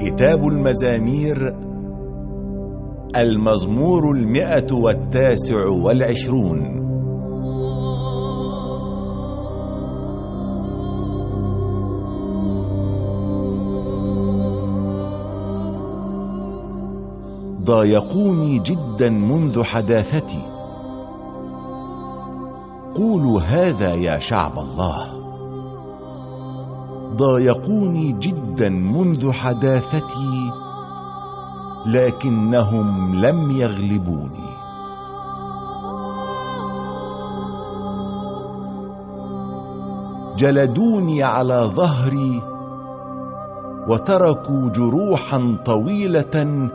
كتاب المزامير المزمور المئة والتاسع والعشرون. ضايقوني جدا منذ حداثتي. قولوا هذا يا شعب الله. ضايقوني جدا منذ حداثتي لكنهم لم يغلبوني. جلدوني على ظهري وتركوا جروحا طويلة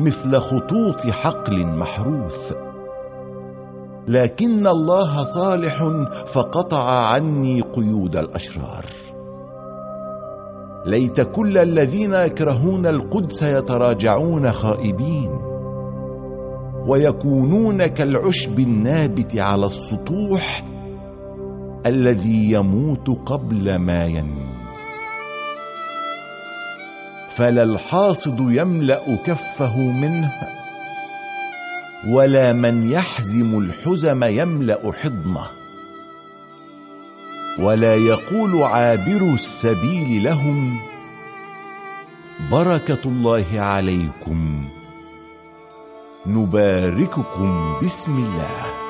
مثل خطوط حقل محروث. لكن الله صالح فقطع عني قيود الأشرار. ليت كل الذين يكرهون القدس يتراجعون خائبين ويكونون كالعشب النابت على السطوح الذي يموت قبل ما ينمو. فلا الحاصد يملأ كفه منه ولا من يحزم الحزم يملأ حضنه. ولا يقول عابر السبيل لهم بركة الله عليكم. نبارككم بسم الله.